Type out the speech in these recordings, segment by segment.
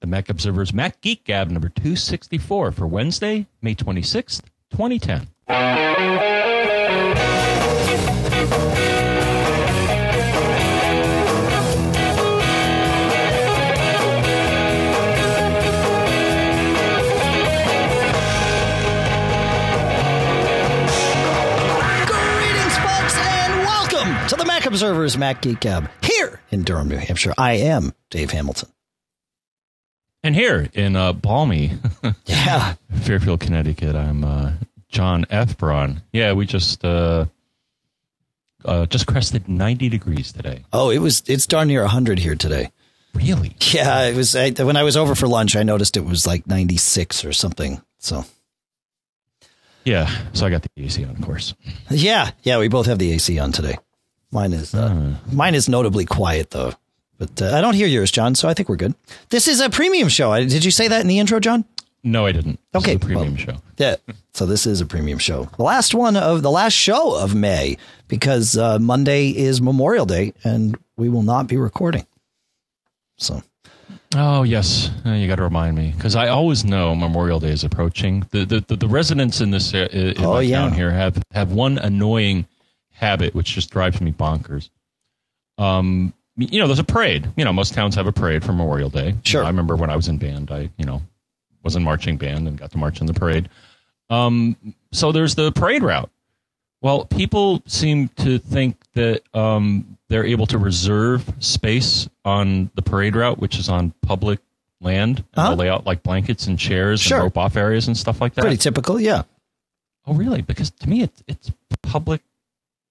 the Mac Observer's Mac Geek Gab number 264 for Wednesday, May 26th, 2010. Greetings, folks, and welcome to the Mac Observer's Mac Geek Gab here in Durham, New Hampshire. I am Dave Hamilton. And here in uh, balmy Yeah. Fairfield, Connecticut, I'm uh, John F. Braun. Yeah, we just uh, uh, just crested 90 degrees today. Oh, it was. It's darn near hundred here today. Really? Yeah, it was. I, when I was over for lunch, I noticed it was like ninety six or something. So Yeah. So I got the AC on, of course. yeah, yeah, we both have the AC on today. Mine is uh, mine is notably quiet though, but uh, I don't hear yours, John. So I think we're good. This is a premium show. I- Did you say that in the intro, John? No, I didn't. This Okay, is a premium well- show. Yeah. So this is a premium show. The last one of the last show of May because uh, Monday is Memorial Day and we will not be recording. So Oh yes, Uh, you got to remind me because I always know Memorial Day is approaching. The the, the, the residents in this uh, in Oh, yeah. town here have have one annoying habit which just drives me bonkers. Um, you know, there's a parade. You know, most towns have a parade for Memorial Day. Sure. I remember when I was in band, I you know was in marching band and got to march in the parade. Um, so there's the parade route. Well, people seem to think that um, they're able to reserve space on the parade route, which is on public land. And Uh-huh. They'll lay out like blankets and chairs Sure. and rope off areas and stuff like that. pretty typical, yeah. Oh, really? Because to me, it's it's public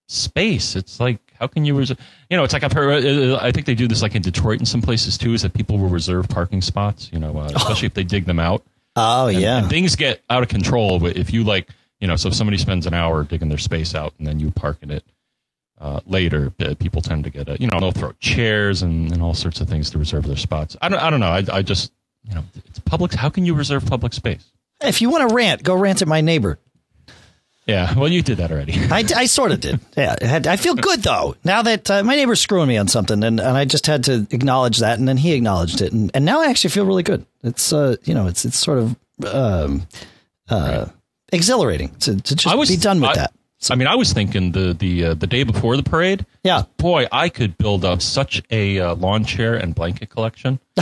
space. It's like how can you reserve? You know, it's like I've heard. uh, I think they do this like in Detroit and some places too. Is that people will reserve parking spots? You know, uh, especially if they dig them out. Oh And- yeah. and things get out of control wi- if you like, you know, so if somebody spends an hour digging their space out and then you park in it uh, later, people tend to get it. you know, they'll throw chairs and, and all sorts of things to reserve their spots. I don't, I don't know. I, I just, you know, it's public. How can you reserve public space? if you want to rant, go rant at my neighbor. Yeah. Well, you did that already. I, I sort of did. Yeah, I, had, I feel good though now that uh, my neighbor's screwing me on something, and, and I just had to acknowledge that, and then he acknowledged it, and, and now I actually feel really good. It's uh, you know, it's it's sort of um, uh, exhilarating to, to just I was be done with I- that. I mean, I was thinking the the uh, the day before the parade. Yeah. Boy, I could build up such a uh, lawn chair and blanket collection.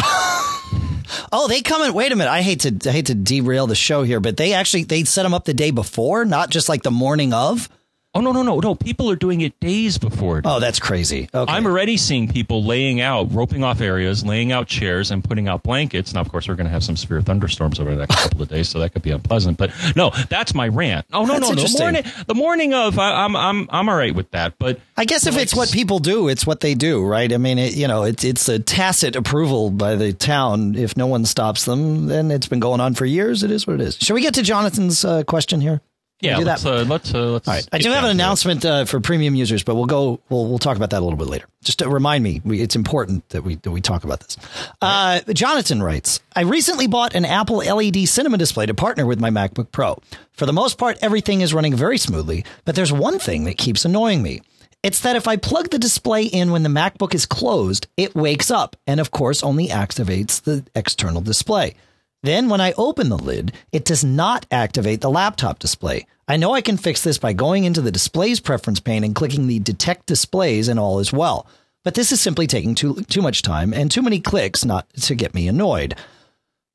Oh, they come in. Wait a minute. I hate to I hate to derail the show here, but they actually they set them up the day before, not just like the morning of. Oh no no no no! People are doing it days before. Oh, that's crazy. Okay. I'm already seeing people laying out, roping off areas, laying out chairs, and putting out blankets. Now, of course, we're going to have some severe thunderstorms over the next couple of days, so that could be unpleasant. But no, that's my rant. Oh no, That's no, the morning, the morning of, I, I'm, I'm, I'm all right with that. But I guess if it's what people do, it's what they do, right? I mean, it, you know, it's it's a tacit approval by the town. If no one stops them, then it's been going on for years. It is what it is. Shall we get to Jonathan's uh, question here? Yeah, do let's, that. uh, let's, uh, let's. All right. I do have an down to it. announcement uh, for premium users, but we'll go. We'll we'll talk about that a little bit later. Just to remind me, we, it's important that we that we talk about this. Uh, Jonathan writes: I recently bought an Apple LED cinema display to partner with my MacBook Pro. For the most part, everything is running very smoothly, but there's one thing that keeps annoying me. It's that if I plug the display in when the MacBook is closed, it wakes up and, of course, only activates the external display. Then, when I open the lid, it does not activate the laptop display. I know I can fix this by going into the displays preference pane and clicking the detect displays, and all is well. But this is simply taking too, too much time and too many clicks not to get me annoyed.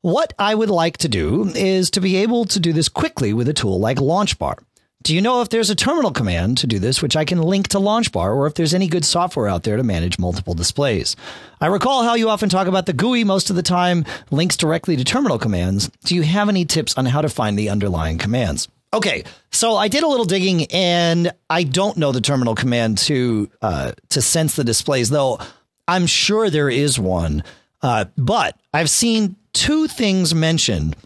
What I would like to do is to be able to do this quickly with a tool like LaunchBar. Do you know if there's a terminal command to do this, which I can link to LaunchBar, or if there's any good software out there to manage multiple displays? I recall how you often talk about the GUI most of the time links directly to terminal commands. Do you have any tips on how to find the underlying commands? Okay, so I did a little digging, and I don't know the terminal command to uh, to sense the displays, though I'm sure there is one. Uh, but I've seen two things mentioned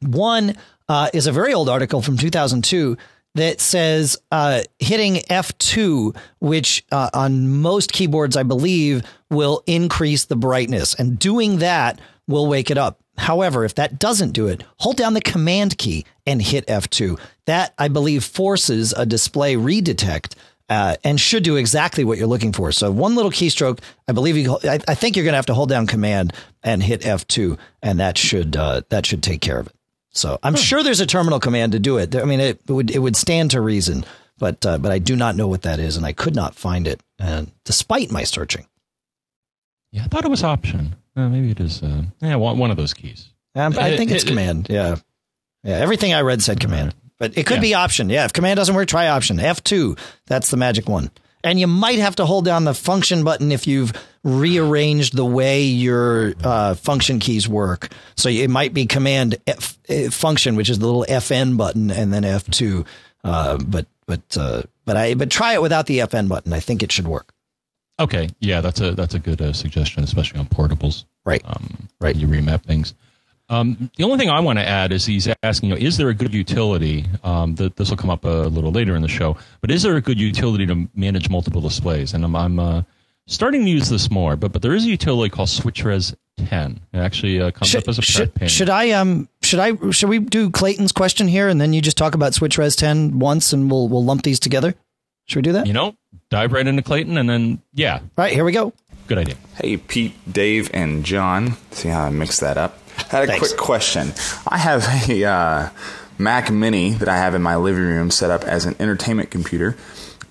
one uh, is a very old article from 2002 that says uh, hitting F2, which uh, on most keyboards, I believe, will increase the brightness. And doing that will wake it up. However, if that doesn't do it, hold down the command key and hit F2. That, I believe, forces a display redetect uh, and should do exactly what you're looking for. So one little keystroke, I believe you. I, I think you're going to have to hold down Command and hit F2, and that should uh, that should take care of it. So I'm sure there's a terminal command to do it. I mean, it, would it would stand to reason, but uh, but I do not know what that is, and I could not find it, and despite my searching. Yeah, I thought it was option. Uh, maybe it is. Uh, yeah, one, one of those keys. Um, I think it's command. Yeah, yeah. Everything I read said command. But it could yeah. be option. Yeah, if command doesn't work, try option. F2, that's the magic one. And you might have to hold down the function button if you've rearranged the way your uh, function keys work. So it might be command F, uh, function, which is the little FN button, and then F2. Uh, but but uh, but I but try it without the FN button. I think it should work. Okay, yeah, that's a that's a good uh, suggestion, especially on portables. Right, um, right. You remap things. Um, the only thing I want to add is he's asking, you know, is there a good utility? Um, that this will come up a little later in the show, but is there a good utility to manage multiple displays? And I'm, I'm uh, starting to use this more, but but there is a utility called SwitchRes 10. It actually uh, comes should, up as a should, pane. Should I um should I should we do Clayton's question here and then you just talk about SwitchRes 10 once and we'll we'll lump these together? Should we do that? You know, dive right into Clayton and then yeah. All right, here we go. Good idea. Hey, Pete, Dave, and John. See how I mix that up? I had a Thanks. quick question. I have a uh, Mac Mini that I have in my living room set up as an entertainment computer.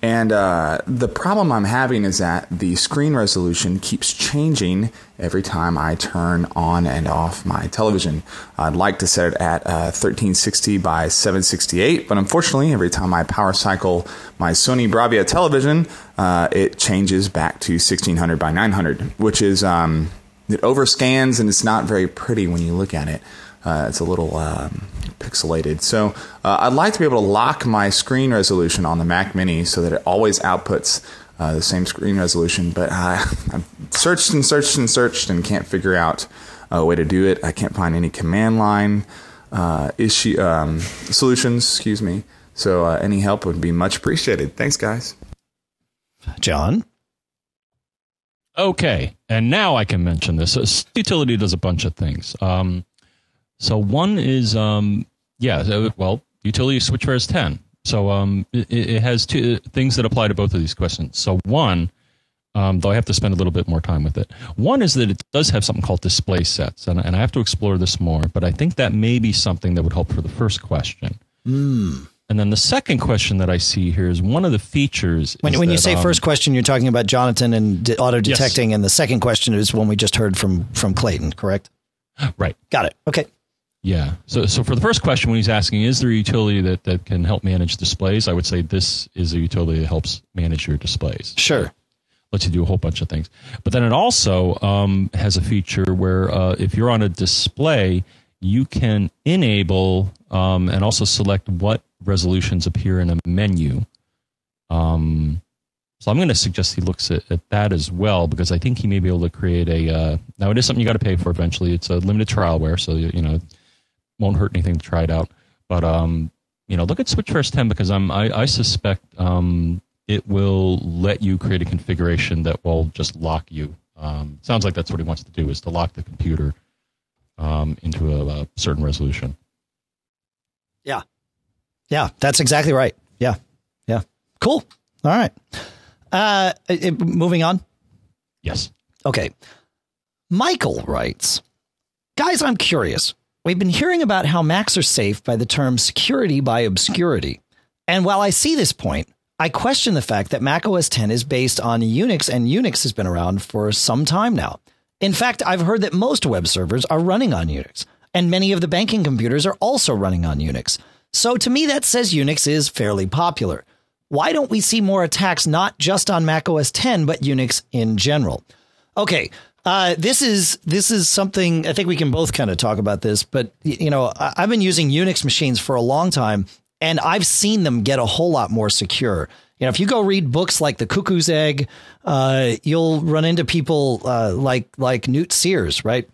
And uh, the problem I'm having is that the screen resolution keeps changing every time I turn on and off my television. I'd like to set it at uh, 1360 by 768, but unfortunately, every time I power cycle my Sony Bravia television, uh, it changes back to 1600 by 900, which is um, it overscans and it's not very pretty when you look at it. Uh, it's a little um, pixelated. So uh, I'd like to be able to lock my screen resolution on the Mac Mini so that it always outputs uh, the same screen resolution. But I, I've searched and searched and searched and can't figure out a way to do it. I can't find any command line uh, issue um, solutions. Excuse me. So uh, any help would be much appreciated. Thanks, guys. John. Okay, and now I can mention this. So utility does a bunch of things. Um, so one is, um, yeah, well, utility SwitchRes 10. So um, it, it, has two things that apply to both of these questions. So one, um, though I have to spend a little bit more time with it. One is that it does have something called display sets, and, and I have to explore this more. But I think that may be something that would help for the first question. Mm. And then the second question that I see here is one of the features. When, when that, you say um, first question, you're talking about Jonathan and auto detecting, yes. and the second question is one we just heard from from Clayton, correct? Right. Got it. Okay. Yeah. So, so for the first question, when he's asking, is there a utility that, that can help manage displays? I would say this is a utility that helps manage your displays. Sure. Lets you do a whole bunch of things. But then it also um, has a feature where uh, if you're on a display, you can enable um, and also select what resolutions appear in a menu. Um, so I'm going to suggest he looks at, at, that as well because I think he may be able to create a. Uh, now it is something you got to pay for eventually. It's a limited trialware, so you, you know, won't hurt anything to try it out. But um, you know, look at SwitchRes 10 because I'm I, I suspect um, it will let you create a configuration that will just lock you. Um, sounds like that's what he wants to do is to lock the computer um, into a, a certain resolution. Yeah, yeah, that's exactly right. Yeah. Yeah. Cool. All right. Uh, it, moving on. Yes. Okay. Michael writes, guys, I'm curious. We've been hearing about how Macs are safe by the term security by obscurity. And while I see this point, I question the fact that Mac OS 10 is based on Unix and Unix has been around for some time now. In fact, I've heard that most web servers are running on Unix, and many of the banking computers are also running on Unix. So to me, that says Unix is fairly popular. Why don't we see more attacks not just on Mac OS 10, but Unix in general? Okay, uh, this is this is something I think we can both kind of talk about this, but you know I've been using Unix machines for a long time, and I've seen them get a whole lot more secure. You know, if you go read books like The Cuckoo's Egg, uh, you'll run into people uh, like like Newt Sears, right?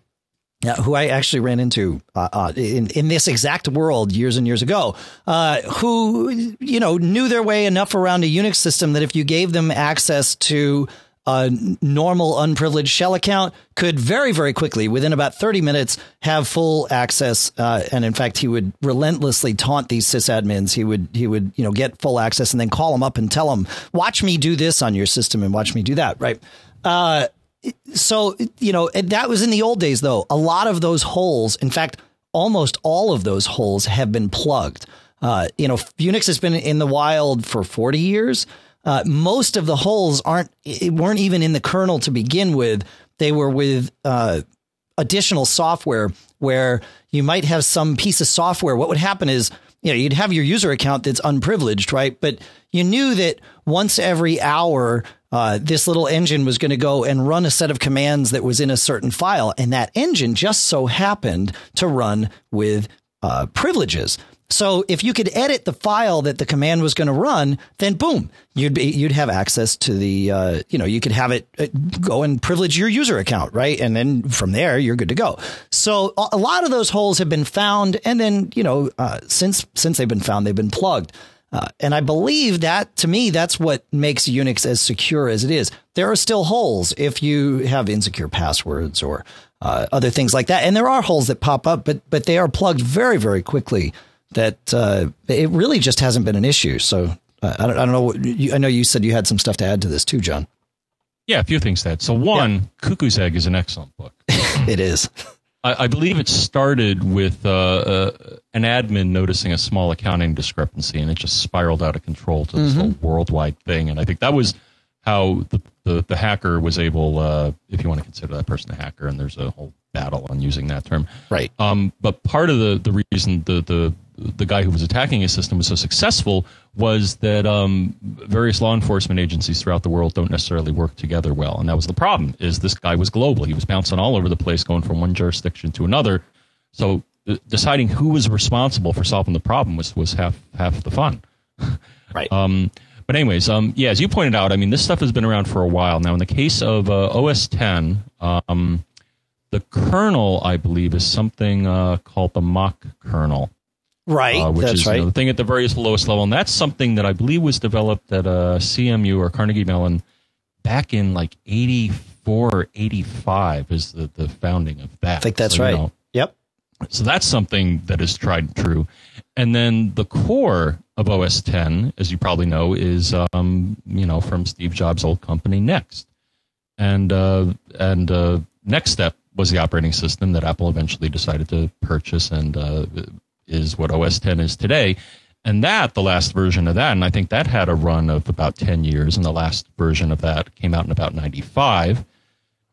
who I actually ran into uh, uh, in in this exact world years and years ago, uh, who you know knew their way enough around a Unix system that if you gave them access to a normal unprivileged shell account could very, very quickly, within about 30 minutes, have full access. Uh, and in fact, he would relentlessly taunt these sysadmins. He would, he would, you know, get full access and then call them up and tell them, watch me do this on your system and watch me do that. Right. Uh, so, you know, that was in the old days, though. A lot of those holes, in fact, almost all of those holes have been plugged. Uh, you know, Unix has been in the wild for 40 years. Uh, most of the holes aren't weren't even in the kernel to begin with. They were with uh, additional software where you might have some piece of software. What would happen is you know you'd have your user account that's unprivileged, right? But you knew that once every hour uh, this little engine was going to go and run a set of commands that was in a certain file, and that engine just so happened to run with uh, privileges. So if you could edit the file that the command was going to run, then boom, you'd be you'd have access to the uh, you know you could have it uh, go and privilege your user account, right? And then from there you're good to go. So a lot of those holes have been found, and then you know uh, since since they've been found, they've been plugged. Uh, and I believe that to me, that's what makes Unix as secure as it is. There are still holes if you have insecure passwords or uh, other things like that. And there are holes that pop up, but, but they are plugged very, very quickly that uh, it really just hasn't been an issue. So uh, I, don't, I don't know. You, I know you said you had some stuff to add to this too, John. Yeah, a few things that. So one, yeah. Cuckoo's Egg is an excellent book. it is. I, I believe it started with uh, uh, an admin noticing a small accounting discrepancy, and it just spiraled out of control to this mm-hmm. whole worldwide thing. And I think that was how the, the, the hacker was able, uh, if you want to consider that person a hacker, and there's a whole battle on using that term. Right. Um, but part of the, the reason the, the the guy who was attacking his system was so successful was that um, various law enforcement agencies throughout the world don't necessarily work together well, and that was the problem. Is this guy was global? He was bouncing all over the place, going from one jurisdiction to another. So uh, deciding who was responsible for solving the problem was was half half the fun. Right. um, but anyways, um, yeah, as you pointed out, I mean, this stuff has been around for a while now. In the case of uh, OS 10, um, the kernel, I believe, is something uh, called the Mach kernel. Right. Uh, which that's is right. You know, the thing at the very lowest level. And that's something that I believe was developed at uh, CMU or Carnegie Mellon back in like 84 or 85 is the, the founding of that. I think that's so, right. You know, yep. So that's something that is tried and true. And then the core of OS 10, as you probably know, is, um, you know, from Steve Jobs' old company, Next. And, uh, and uh, NeXTSTEP was the operating system that Apple eventually decided to purchase and uh, is what OS 10 is today. And that, the last version of that, and I think that had a run of about 10 years, and the last version of that came out in about 95.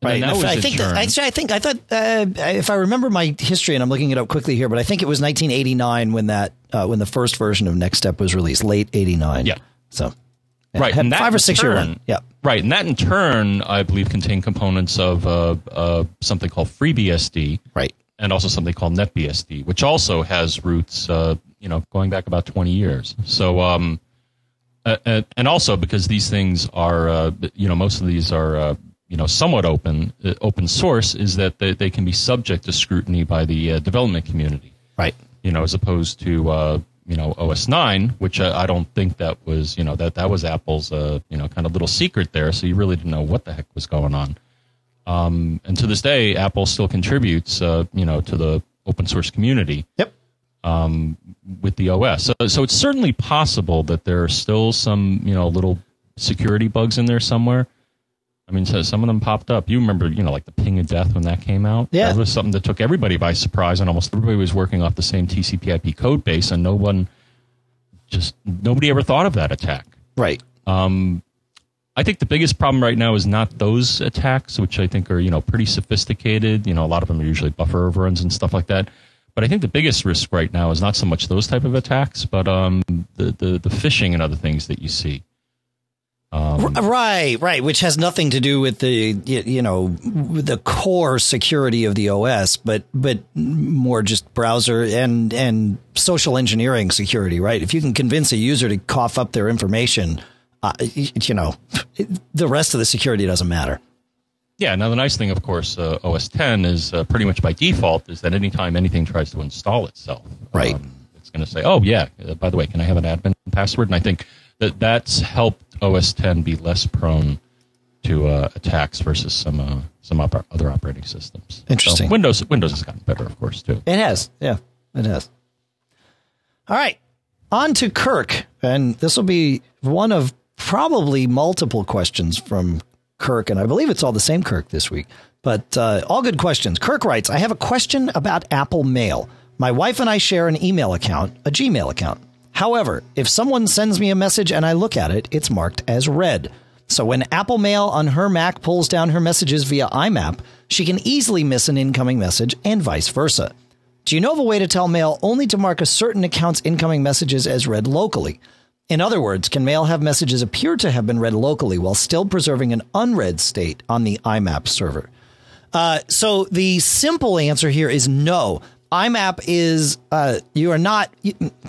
Right. I think that, actually, I think I thought uh, if I remember my history, and I'm looking it up quickly here, but I think it was 1989 when that uh, when the first version of NeXTSTEP was released, late '89. Yeah. So yeah, right, and five or six turn, year run. Yeah. Right, and that in turn, I believe, contained components of uh, uh something called FreeBSD. Right and also something called NetBSD, which also has roots, uh, you know, going back about 20 years. So, um, uh, and also because these things are, uh, you know, most of these are, uh, you know, somewhat open, uh, open source, is that they, they, can be subject to scrutiny by the uh, development community. Right. You know, as opposed to, you know, OS 9, which I, I, don't think that was, you know, that, that was Apple's, you know, kind of little secret there. So you really didn't know what the heck was going on. Um, and to this day, Apple still contributes, uh, you know, to the open source community. Yep. Um, with the OS, so, so it's certainly possible that there are still some, you know, little security bugs in there somewhere. I mean, so some of them popped up. You remember, you know, like the ping of death when that came out. Yeah, that was something that took everybody by surprise, and almost everybody was working off the same TCP/IP code base, and no one, just nobody ever thought of that attack. Right. Um, I think the biggest problem right now is not those attacks, which I think are you know pretty sophisticated. You know, a lot of them are usually buffer overruns and stuff like that. But I think the biggest risk right now is not so much those type of attacks, but um, the, the the phishing and other things that you see. Um, right, right, which has nothing to do with the you know the core security of the OS, but but more just browser and and social engineering security. Right, if you can convince a user to cough up their information uh, you know, the rest of the security doesn't matter. Yeah. Now the nice thing, of course, uh, OS 10 is uh, pretty much by default is that anytime anything tries to install itself, right, um, it's going to say, "Oh yeah, uh, by the way, can I have an admin password?" And I think that that's helped OS 10 be less prone to uh, attacks versus some uh, some op- other operating systems. Interesting. So Windows Windows has gotten better, of course, too. It has. Yeah, it has. All right. On to Kirk. And this will be one of probably multiple questions from Kirk. And I believe it's all the same Kirk this week. But uh, all good questions. Kirk writes I have a question about Apple Mail. My wife and I share an email account, a Gmail account. However, if someone sends me a message and I look at it, it's marked as read. So when Apple Mail on her Mac pulls down her messages via IMAP, she can easily miss an incoming message and vice versa. Do you know of a way to tell Mail only to mark a certain account's incoming messages as read locally? In other words, can Mail have messages appear to have been read locally while still preserving an unread state on the IMAP server? Uh, so the simple answer here is no. IMAP is uh, you are not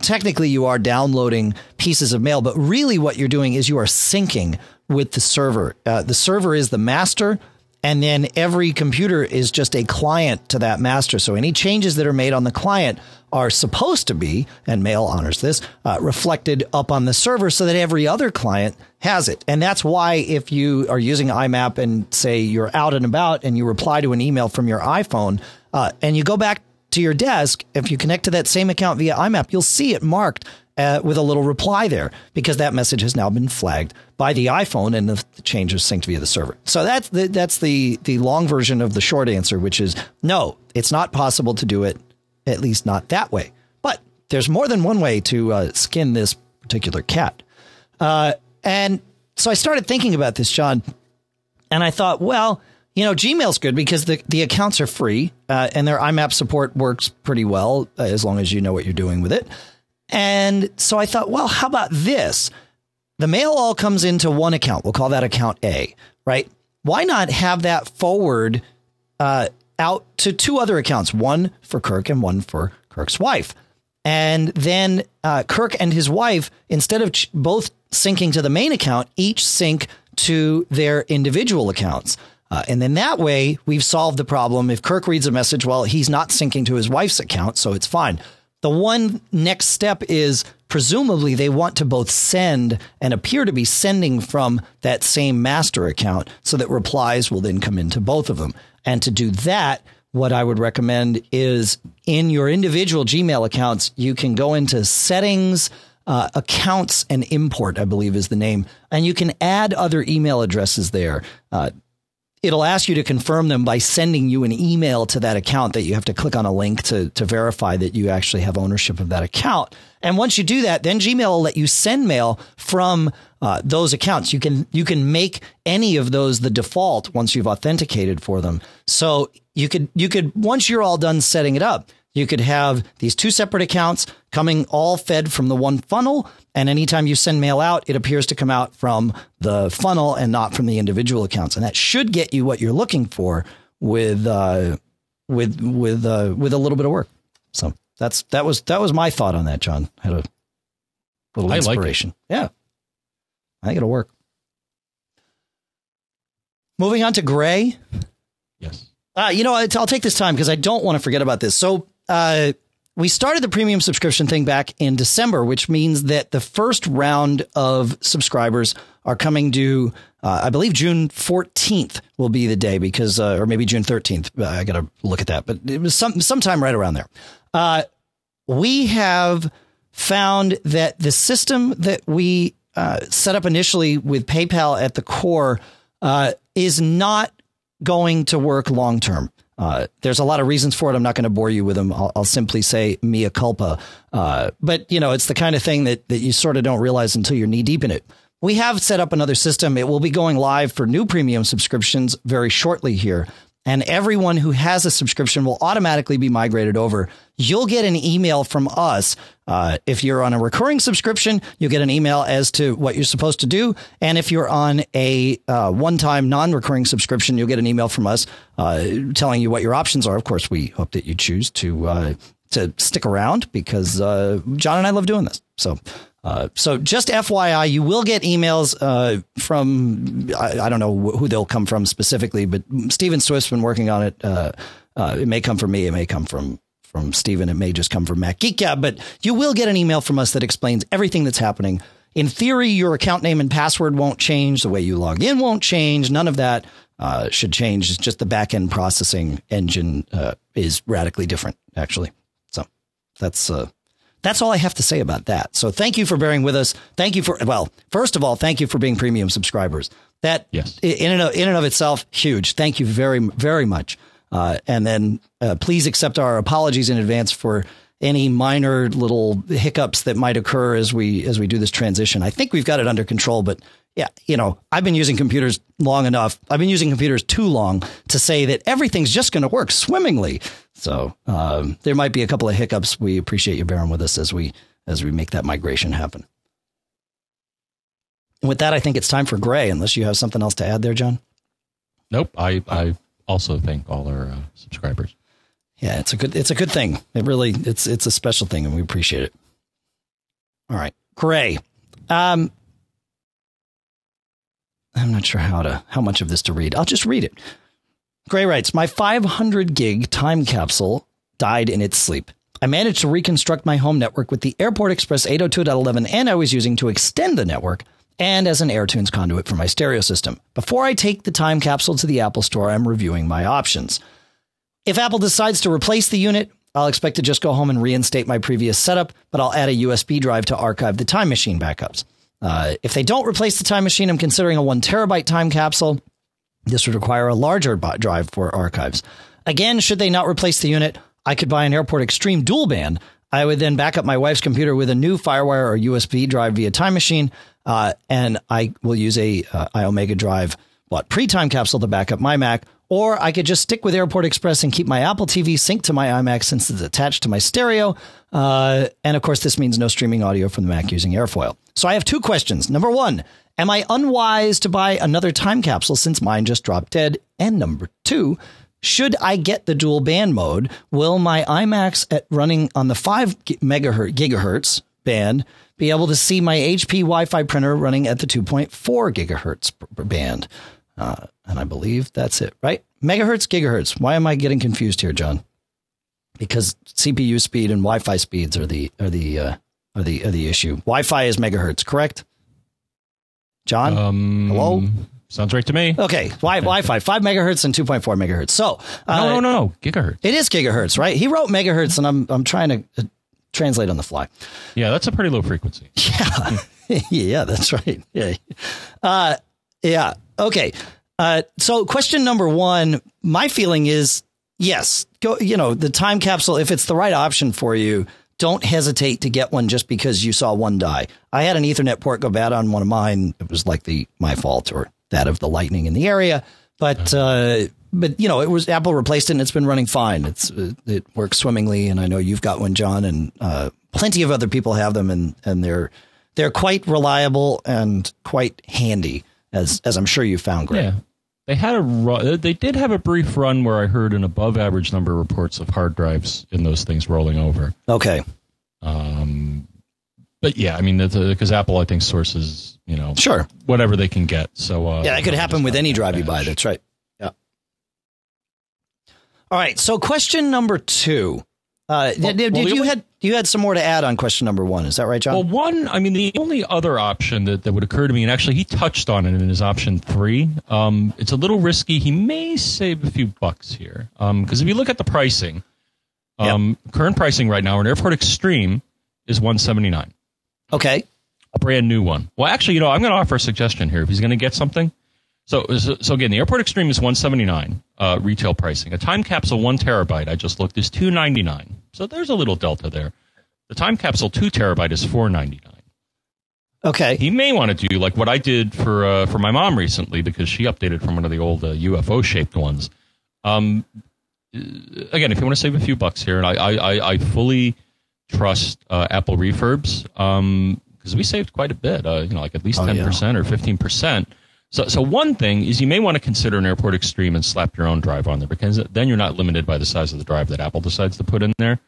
technically you are downloading pieces of mail, but really what you're doing is you are syncing with the server. Uh, the server is the master, and then every computer is just a client to that master. So any changes that are made on the client are supposed to be, and Mail honors this, uh, reflected up on the server so that every other client has it. And that's why if you are using IMAP and say you're out and about and you reply to an email from your iPhone uh, and you go back to your desk, if you connect to that same account via IMAP, you'll see it marked uh, with a little reply there because that message has now been flagged by the iPhone and the, the change is synced via the server. So that's the, that's the the long version of the short answer, which is no, it's not possible to do it, at least not that way. But there's more than one way to uh, skin this particular cat. Uh, and so I started thinking about this, John, and I thought, well, you know, Gmail's good because the, the accounts are free uh, and their IMAP support works pretty well uh, as long as you know what you're doing with it. And so I thought, well, how about this? The mail all comes into one account. We'll call that account A, right? Why not have that forward uh, out to two other accounts, one for Kirk and one for Kirk's wife? And then uh, Kirk and his wife, instead of ch- both syncing to the main account, each sync to their individual accounts. Uh, and then that way, we've solved the problem. If Kirk reads a message, well, he's not syncing to his wife's account, so it's fine. The one next step is presumably they want to both send and appear to be sending from that same master account so that replies will then come into both of them. And to do that, what I would recommend is in your individual Gmail accounts, you can go into settings, uh, accounts, and import, I believe is the name. And you can add other email addresses there. Uh, it'll ask you to confirm them by sending you an email to that account that you have to click on a link to, to verify that you actually have ownership of that account. And once you do that, then Gmail will let you send mail from uh, those accounts. You can you can make any of those the default once you've authenticated for them. So you could you could once you're all done setting it up, you could have these two separate accounts coming all fed from the one funnel. And anytime you send mail out, it appears to come out from the funnel and not from the individual accounts. And that should get you what you're looking for with uh, with with uh, with a little bit of work. So that's that was that was my thought on that, John. I had a little inspiration. Like yeah, I think it'll work. Moving on to Gray. Yes. Uh, you know, I'll take this time because I don't want to forget about this. So uh, we started the premium subscription thing back in December, which means that the first round of subscribers are coming due. Uh, I believe June 14th will be the day because, uh, or maybe June 13th. Uh, I got to look at that, but it was some sometime right around there. Uh, we have found that the system that we uh, set up initially with PayPal at the core is not going to work long term. Uh, there's a lot of reasons for it. I'm not going to bore you with them. I'll, I'll simply say mea culpa. Uh, but you know, it's the kind of thing that that you sort of don't realize until you're knee deep in it. We have set up another system. It will be going live for new premium subscriptions very shortly here and everyone who has a subscription will automatically be migrated over. You'll get an email from us. Uh, if you're on a recurring subscription, you'll get an email as to what you're supposed to do. And if you're on a uh, one time non recurring subscription, you'll get an email from us uh, telling you what your options are. Of course, we hope that you choose to uh, to stick around because uh, John and I love doing this. So uh, so just FYI, you will get emails uh, from I, I, don't know who they'll come from specifically, but Stephen Swift's been working on it. Uh, uh, it may come from me. It may come from from Stephen. It may just come from Mac Geek. Yeah, but you will get an email from us that explains everything that's happening in theory, your account name and password won't change. The way you log in won't change. None of that uh, should change. It's just the back end processing engine is radically different, actually. That's uh, that's all I have to say about that. So thank you for bearing with us. Thank you for well, first of all, thank you for being premium subscribers. That yes. in and of, in and of itself, huge. Thank you very very much. Uh, and then uh, please accept our apologies in advance for any minor little hiccups that might occur as we as we do this transition. I think we've got it under control, but yeah, you know, I've been using computers long enough. I've been using computers too long to say that everything's just going to work swimmingly. So um, there might be a couple of hiccups. We appreciate you bearing with us as we as we make that migration happen. And with that, I think it's time for Gray. Unless you have something else to add there, John. Nope. I I also thank all our uh, subscribers. Yeah, it's a good it's a good thing. It really it's it's a special thing, and we appreciate it. All right, Gray. Um, I'm not sure how to how much of this to read. I'll just read it. Gray writes, "My 500 gig time capsule died in its sleep. I managed to reconstruct my home network with the Airport Express 802.11 and I was using to extend the network and as an AirTunes conduit for my stereo system. Before I take the time capsule to the Apple Store, I'm reviewing my options. If Apple decides to replace the unit, I'll expect to just go home and reinstate my previous setup, but I'll add a USB drive to archive the time machine backups. Uh, if they don't replace the time machine, I'm considering a one terabyte time capsule. This would require a larger drive for archives. Again, should they not replace the unit, I could buy an Airport Extreme dual band. I would then back up my wife's computer with a new FireWire or USB drive via Time Machine, uh, and I will use a uh, Iomega drive, what pre time capsule to back up my Mac, or I could just stick with Airport Express and keep my Apple TV synced to my iMac since it's attached to my stereo. Uh, and of course, this means no streaming audio from the Mac using Airfoil. So I have two questions. Number one, am I unwise to buy another time capsule since mine just dropped dead? And number two, should I get the dual band mode, will my iMacs at running on the 5 megahertz gigahertz band be able to see my HP Wi-Fi printer running at the 2.4 gigahertz band? Uh, and I believe that's it, right? Megahertz, gigahertz. Why am I getting confused here, John? Because CPU speed and Wi-Fi speeds are the are the uh, are the are the issue. Wi-Fi is megahertz, correct? John, um, hello. Sounds right to me. Okay, wi- Wi-Fi, five megahertz and two point four megahertz. So uh, no, no, no, no, gigahertz. It is gigahertz, right? He wrote megahertz, and I'm I'm trying to uh, translate on the fly. Yeah, that's a pretty low frequency. Yeah, yeah, that's right. Yeah, uh, yeah. Okay. Uh, so question number one, my feeling is yes, go, you know, the time capsule, if it's the right option for you, don't hesitate to get one just because you saw one die. I had an ethernet port go bad on one of mine. It was like the, my fault or that of the lightning in the area, but, uh, but you know, it was Apple replaced it and it's been running fine. It's, it works swimmingly. And I know you've got one, John, and, uh, plenty of other people have them and, and they're, they're quite reliable and quite handy as, as I'm sure you found, Greg. Yeah. They had a run, they did have a brief run where I heard an above average number of reports of hard drives in those things rolling over. Okay. Um, but yeah, I mean, because Apple, I think, sources, you know, sure, whatever they can get. So uh, yeah, that could happen with any drive you buy. That's right. Yeah. All right. So question number two. Uh, well, did, well, you had you had some more to add on question number one? Is that right, John? Well, one, I mean, the only other option that, that would occur to me, and actually he touched on it in his option three. Um, it's a little risky. He may save a few bucks here because um, if you look at the pricing, um, yep. current pricing right now, an Airport Extreme is one seventy nine. Okay, a brand new one. Well, actually, you know, I'm going to offer a suggestion here. If he's going to get something, so, so again, the Airport Extreme is 179 uh, retail pricing. A time capsule one terabyte, I just looked, is 299. So there's a little delta there. The time capsule two terabyte is 499. Okay. He may want to do like what I did for uh, for my mom recently because she updated from one of the old uh, UFO shaped ones. Um, uh, again, if you want to save a few bucks here, and I I, I fully trust uh, Apple refurbs because um, we saved quite a bit. Uh, you know, like at least ten oh, percent yeah. or fifteen percent so, so one thing is you may want to consider an Airport Extreme and slap your own drive on there because then you're not limited by the size of the drive that Apple decides to put in there.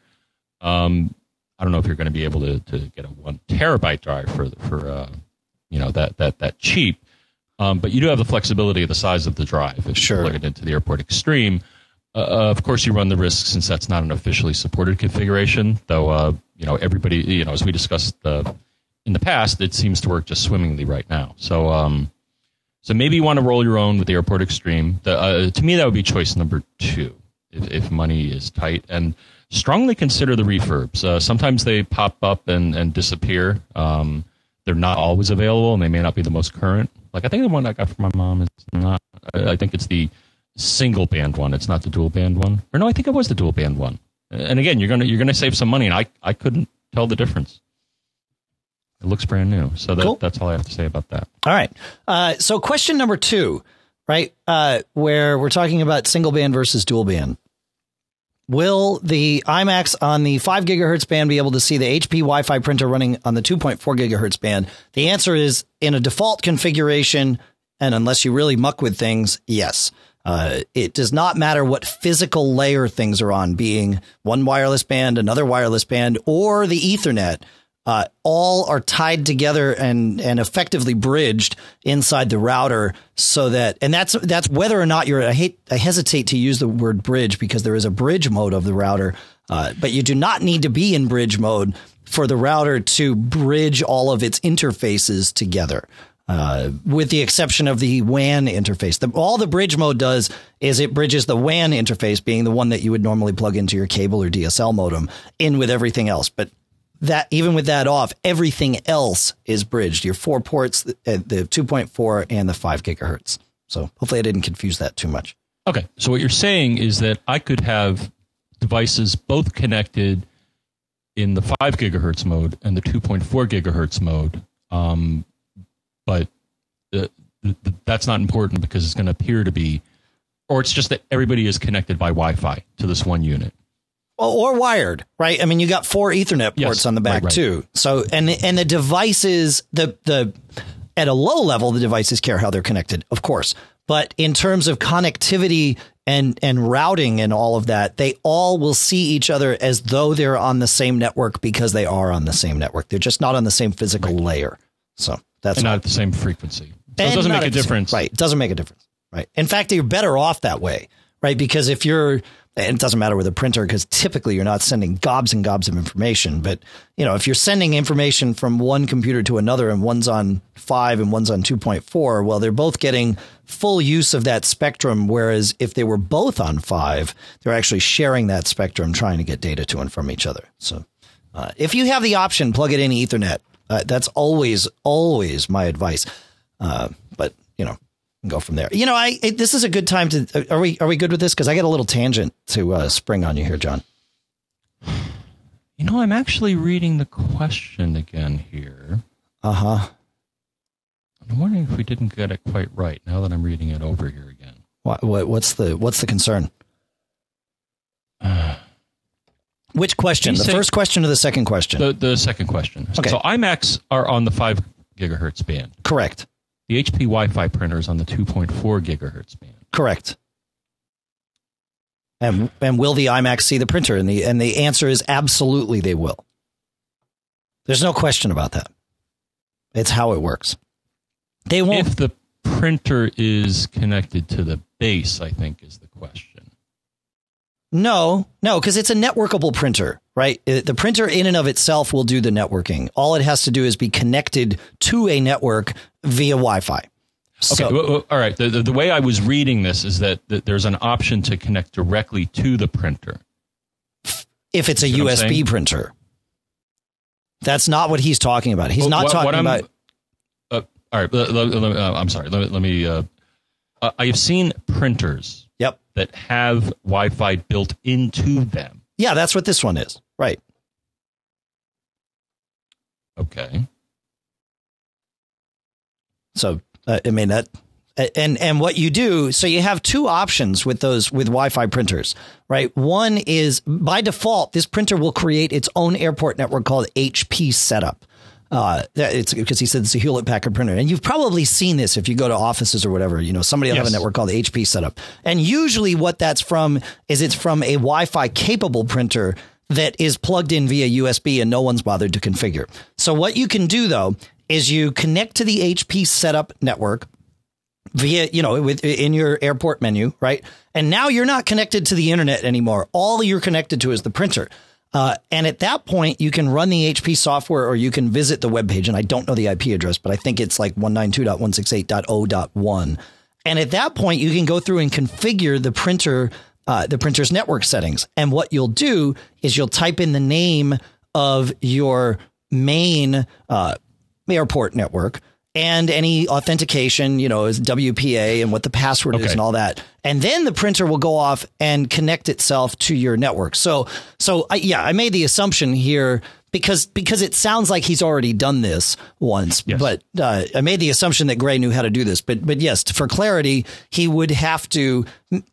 Um, I don't know if you're going to be able to, to get a one terabyte drive for for uh, you know that that that cheap, um, but you do have the flexibility of the size of the drive if sure. you plug it into the Airport Extreme. Uh, uh, of course, you run the risk since that's not an officially supported configuration, though. Uh, you know, everybody. You know, as we discussed uh, in the past, it seems to work just swimmingly right now. So, um, so maybe you want to roll your own with the Airport Extreme. The, uh, to me, that would be choice number two if, if money is tight. And strongly consider the refurbs. Uh, sometimes they pop up and, and disappear. Um, they're not always available, and they may not be the most current. Like I think the one I got from my mom is not. I think it's the single band one. It's not the dual band one. Or no, I think it was the dual band one. And again, you're gonna you're gonna save some money, and I I couldn't tell the difference. It looks brand new. So that, cool. that's all I have to say about that. All right. Uh, so question number two, right? Uh, where we're talking about single band versus dual band. Will the iMacs on the 5 gigahertz band be able to see the HP Wi Fi printer running on the 2.4 gigahertz band? The answer is in a default configuration, and unless you really muck with things, yes. Uh, it does not matter what physical layer things are on, being one wireless band, another wireless band, or the Ethernet uh, all are tied together and and effectively bridged inside the router so that and that's that's whether or not you're I hate I hesitate to use the word bridge because there is a bridge mode of the router uh, but you do not need to be in bridge mode for the router to bridge all of its interfaces together uh, with the exception of the WAN interface. The, all the bridge mode does is it bridges the WAN interface, being the one that you would normally plug into your cable or DSL modem, in with everything else. But that even with that off, everything else is bridged. Your four ports, the, uh, the 2.4 and the 5 gigahertz. So hopefully I didn't confuse that too much. Okay. So what you're saying is that I could have devices both connected in the 5 gigahertz mode and the 2.4 gigahertz mode. Um, but the, the, that's not important because it's going to appear to be, or it's just that everybody is connected by Wi Fi to this one unit or wired, right? I mean, you got four Ethernet ports yes, on the back right, right. too. So, and and the devices, the the at a low level, the devices care how they're connected, of course. But in terms of connectivity and and routing and all of that, they all will see each other as though they're on the same network because they are on the same network. They're just not on the same physical right. layer. So that's and not at the same frequency. So it doesn't make a difference, same, right? It doesn't make a difference, right? In fact, you're better off that way, right? Because if you're and it doesn't matter with a printer because typically you're not sending gobs and gobs of information. But you know, if you're sending information from one computer to another and one's on five and one's on 2.4, well, they're both getting full use of that spectrum. Whereas if they were both on five, they're actually sharing that spectrum, trying to get data to and from each other. So uh, if you have the option, plug it in Ethernet. Uh, that's always, always my advice. Uh, but you know, go from there. You know, I it, this is a good time to. Are we are we good with this? Because I get a little tangent to uh, spring on you here, John. You know, I'm actually reading the question again here. Uh huh. I'm wondering if we didn't get it quite right. Now that I'm reading it over here again. What, what what's the what's the concern? Uh, Which question? The first question or the second question? The the second question. Okay. So iMacs are on the five gigahertz band. Correct. The HP Wi-Fi printer is on the 2.4 gigahertz band. Correct. And and will the iMacs see the printer? And the and the answer is absolutely they will. There's no question about that. It's how it works. They won't. If the printer is connected to the base, I think is the question. No, no, because it's a networkable printer, right? The printer in and of itself will do the networking. All it has to do is be connected to a network via Wi-Fi. So, okay, well, all right. The, the, the, way I was reading this is that, that, there's an option to connect directly to the printer. If it's a USB printer. That's not what he's talking about. He's well, not what, talking what about. Uh, all right. Let, let, let, uh, I'm sorry. Let, let me. Uh, I have seen printers yep. that have Wi Fi built into them. Yeah, that's what this one is. Right. Okay. So uh, I mean that and and what you do so you have two options with those with wi-fi printers right one is by default this printer will create its own airport network called hp setup uh, it's because he said it's a Hewlett Packard printer, and you've probably seen this if you go to offices or whatever. You know, somebody will yes. have a network called the HP setup, and usually what that's from is it's from a Wi-Fi capable printer that is plugged in via USB, and no one's bothered to configure. So what you can do though is you connect to the HP setup network via, you know, with in your airport menu, right? And now you're not connected to the internet anymore. All you're connected to is the printer. Uh, and at that point, you can run the HP software or you can visit the web page. And I don't know the IP address, but I think it's like 192.168.0.1. And at that point, you can go through and configure the printer, uh, the printer's network settings. And what you'll do is you'll type in the name of your main uh, airport network and any authentication, you know, is WPA and what the password okay. is and all that. And then the printer will go off and connect itself to your network. So, so I, yeah, I made the assumption here because because it sounds like he's already done this once. Yes. But uh, I made the assumption that Gray knew how to do this. But but yes, for clarity, he would have to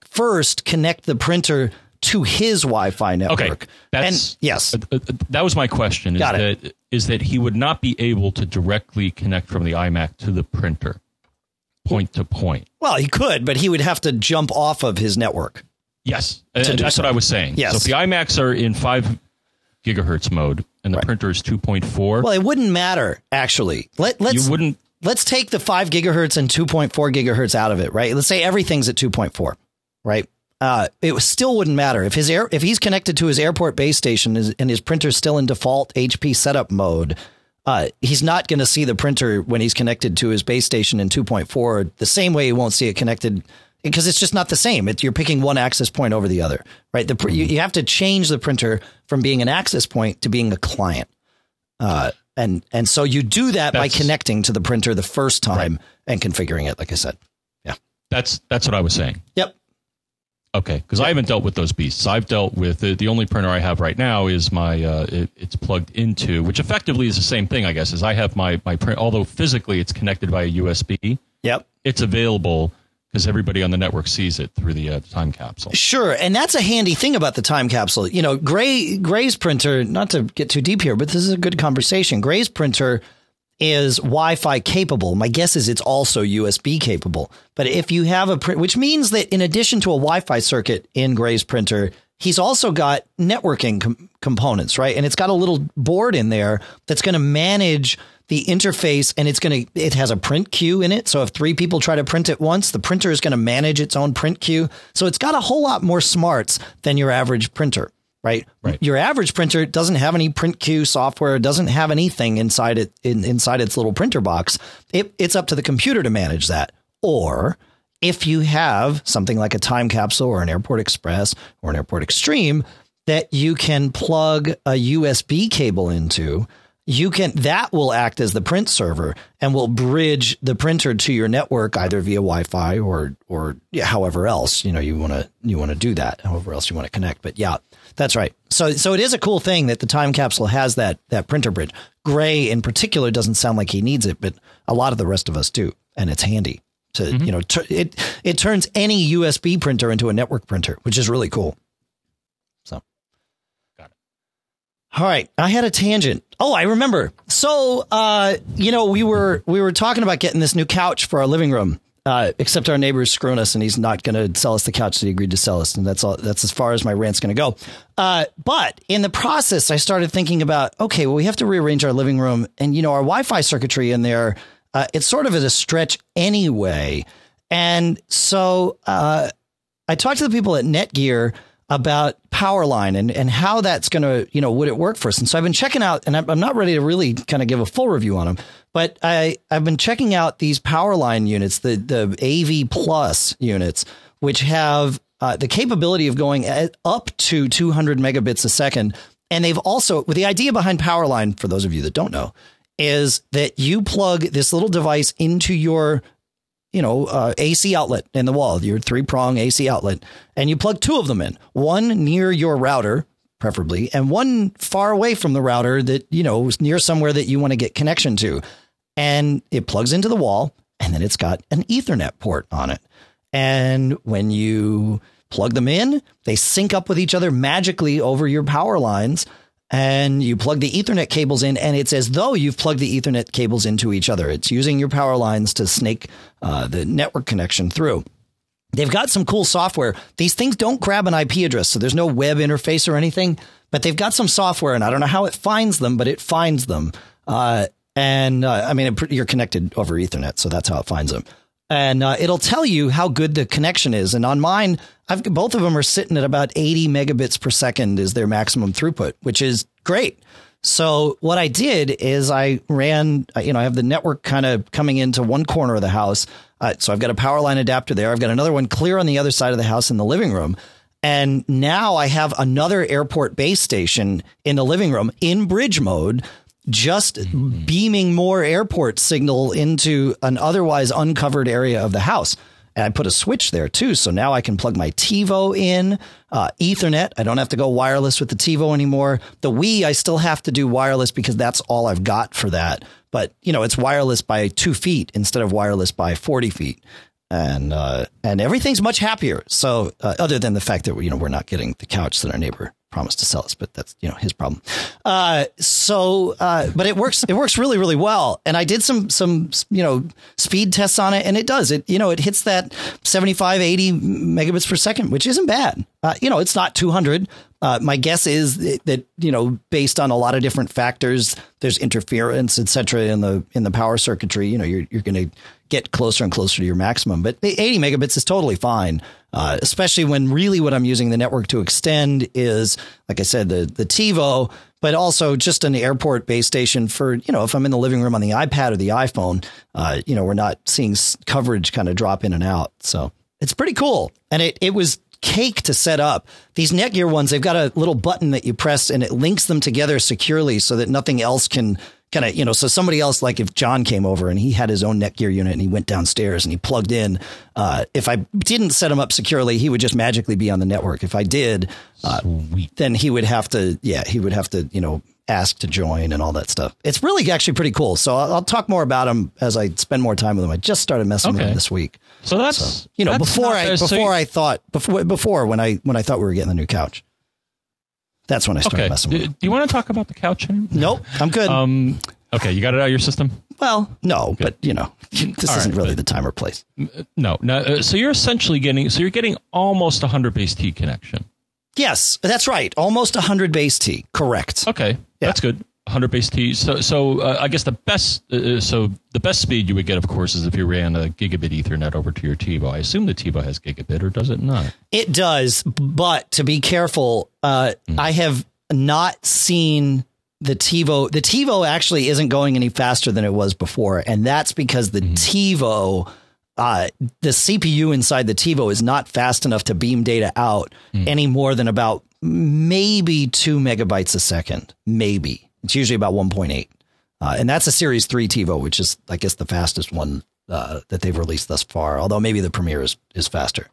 first connect the printer to his Wi-Fi network. Okay, that's and, yes. Uh, uh, that was my question. Is Got it. that is that he would not be able to directly connect from the iMac to the printer, point to point. Well, he could, but he would have to jump off of his network. Yes, that's so. what I was saying. Yes. So if the iMacs are in five gigahertz mode and the right. printer is two point four, well, it wouldn't matter actually. Let let's you wouldn't. Let's take the five gigahertz and two point four gigahertz out of it. Right. Let's say everything's at two point four. Right uh, it still wouldn't matter if his air if he's connected to his airport base station and his printer's still in default HP setup mode. Uh, he's not going to see the printer when he's connected to his base station in 2.4 the same way he won't see it connected because it's just not the same. It, you're picking one access point over the other, right? The, mm-hmm. you, you, have to change the printer from being an access point to being a client. Uh, and and so you do that that's, by connecting to the printer the first time right. and configuring it, like I said. Yeah, that's that's what I was saying. Yep. Okay, because I haven't dealt with those beasts. I've dealt with the, the only printer I have right now is my uh, it, it's plugged into, which effectively is the same thing, I guess. Is I have my my print, although physically it's connected via USB. Yep, it's available because everybody on the network sees it through the uh, time capsule. Sure, and that's a handy thing about the time capsule. You know, Gray Gray's printer. Not to get too deep here, but this is a good conversation. Gray's printer is Wi-Fi capable. My guess is it's also USB capable. But if you have a print, which means that in addition to a Wi-Fi circuit in Gray's printer, he's also got networking com- components, right? And it's got a little board in there that's going to manage the interface and it's going to it has a print queue in it so if three people try to print it once the printer is going to manage its own print queue so it's got a whole lot more smarts than your average printer right? Right. Your average printer doesn't have any print queue software, doesn't have anything inside it in, inside its little printer box. It, it's up to the computer to manage that. Or if you have something like a time capsule or an Airport Express or an Airport Extreme that you can plug a USB cable into, you can that will act as the print server and will bridge the printer to your network either via Wi-Fi or or yeah, however else you know you want to you want to do that however else you want to connect. But yeah, that's right. So so it is a cool thing that the time capsule has that that printer bridge. Gray in particular doesn't sound like he needs it, but a lot of the rest of us do, and it's handy to mm-hmm. you know it it turns any USB printer into a network printer, which is really cool. So got it. All right, I had a tangent. Oh, I remember. So, uh, you know, we were we were talking about getting this new couch for our living room, uh, except our neighbor's screwing us, and he's not going to sell us the couch that he agreed to sell us, and that's all. That's as far as my rant's going to go. Uh, but in the process, I started thinking about okay, well, we have to rearrange our living room, and you know, our Wi-Fi circuitry in there, uh, it's sort of at a stretch anyway, and so uh, I talked to the people at Netgear about Powerline and, and how that's going to, you know, would it work for us? And so I've been checking out, and I'm not ready to really kind of give a full review on them, but I, I've been checking out these Powerline units, the, the AV Plus units, which have uh, the capability of going up to 200 megabits a second. And they've also, with the idea behind Powerline, for those of you that don't know, is that you plug this little device into your you know, uh, AC outlet in the wall, your three prong AC outlet, and you plug two of them in, one near your router, preferably, and one far away from the router that, you know, near somewhere that you want to get connection to. And it plugs into the wall, and then it's got an Ethernet port on it. And when you plug them in, they sync up with each other magically over your power lines and you plug the Ethernet cables in, and it's as though you've plugged the Ethernet cables into each other. It's using your power lines to snake uh, the network connection through. They've got some cool software. These things don't grab an IP address, so there's no web interface or anything, but they've got some software, and I don't know how it finds them, but it finds them. Uh, and uh, I mean, you're connected over Ethernet, so that's how it finds them. And uh, it'll tell you how good the connection is. And on mine, I've both of them are sitting at about 80 megabits per second is their maximum throughput, which is great. So what I did is I ran, uh, you know, I have the network kind of coming into one corner of the house. Uh, so I've got a power line adapter there. I've got another one clear on the other side of the house in the living room. And now I have another airport base station in the living room in bridge mode, just mm-hmm. beaming more airport signal into an otherwise uncovered area of the house. And I put a switch there too. So now I can plug my TiVo in, uh, Ethernet. I don't have to go wireless with the TiVo anymore. The Wii, I still have to do wireless because that's all I've got for that. But, you know, it's wireless by two feet instead of wireless by 40 feet. And, uh, and everything's much happier. So, uh, other than the fact that, you know, we're not getting the couch that our neighbor promised to sell us, but that's you know his problem. Uh, so, uh, but it works. It works really, really well. And I did some some you know speed tests on it, and it does. It you know it hits that 75, 80 megabits per second, which isn't bad. Uh, you know, it's not 200. Uh, my guess is that you know, based on a lot of different factors, there's interference, etc. in the in the power circuitry. You know, you're you're going to get closer and closer to your maximum. But 80 megabits is totally fine, uh, especially when really what I'm using the network to extend is, like I said, the the TiVo, but also just an airport base station for you know if I'm in the living room on the iPad or the iPhone, uh, you know we're not seeing coverage kind of drop in and out. So it's pretty cool, and it it was cake to set up. These Netgear ones, they've got a little button that you press and it links them together securely so that nothing else can kind of, you know, so somebody else, like if John came over and he had his own Netgear unit and he went downstairs and he plugged in, uh, if I didn't set him up securely, he would just magically be on the network. If I did, uh, then he would have to, yeah, he would have to, you know, ask to join and all that stuff. It's really actually pretty cool. So I'll, I'll talk more about him as I spend more time with him. I just started messing okay. with him this week. So that's, so, you know, that's before I, before so I thought, before, before when I, when I thought we were getting the new couch. That's when I started okay. messing with do, him. Do you want to talk about the couch anymore? Nope. I'm good. Um, Okay, you got it out of your system. Well, no, Good. but you know, this All isn't right, really the time or place. No, no. Uh, so you're essentially getting so you're getting almost a hundred base T connection. Yes, that's right. Almost a hundred base T. Correct. Okay, yeah. that's good. 100 base T. So, so uh, I guess the best, uh, uh, so the best speed you would get, of course, is if you ran a gigabit Ethernet over to your TiVo. I assume the TiVo has gigabit, or does it not? It does, but to be careful, uh, mm. I have not seen the TiVo, the TiVo actually isn't going any faster than it was before, and that's because the mm-hmm. TiVo, uh, the CPU inside the TiVo is not fast enough to beam data out mm. any more than about maybe two megabytes a second. Maybe it's usually about one point eight, uh, and that's a Series Three TiVo, which is I guess the fastest one uh, that they've released thus far. Although maybe the Premiere is is faster.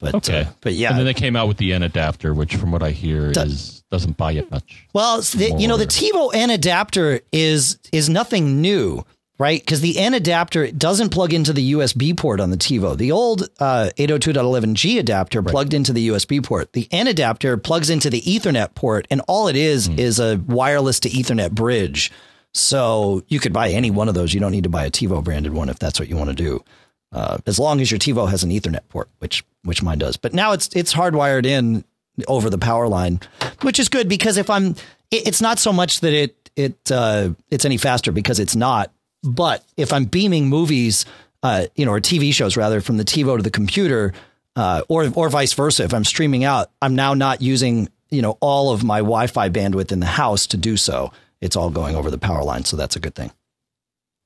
But okay. Uh, but yeah, and then they came out with the N adapter, which, from what I hear, is doesn't buy it much. Well, the, you know, the TiVo N adapter is is nothing new, right? Because the N adapter doesn't plug into the USB port on the TiVo. The old uh, 802.11g adapter right. plugged into the USB port. The N adapter plugs into the Ethernet port, and all it is mm. is a wireless to Ethernet bridge. So you could buy any one of those. You don't need to buy a TiVo branded one if that's what you want to do uh, as long as your TiVo has an Ethernet port, which which mine does. But now it's it's hardwired in over the power line, which is good because if I'm, it, it's not so much that it it uh, it's any faster because it's not. But if I'm beaming movies, uh, you know, or TV shows rather from the TiVo to the computer, uh, or or vice versa, if I'm streaming out, I'm now not using you know all of my Wi-Fi bandwidth in the house to do so. It's all going over the power line, so that's a good thing.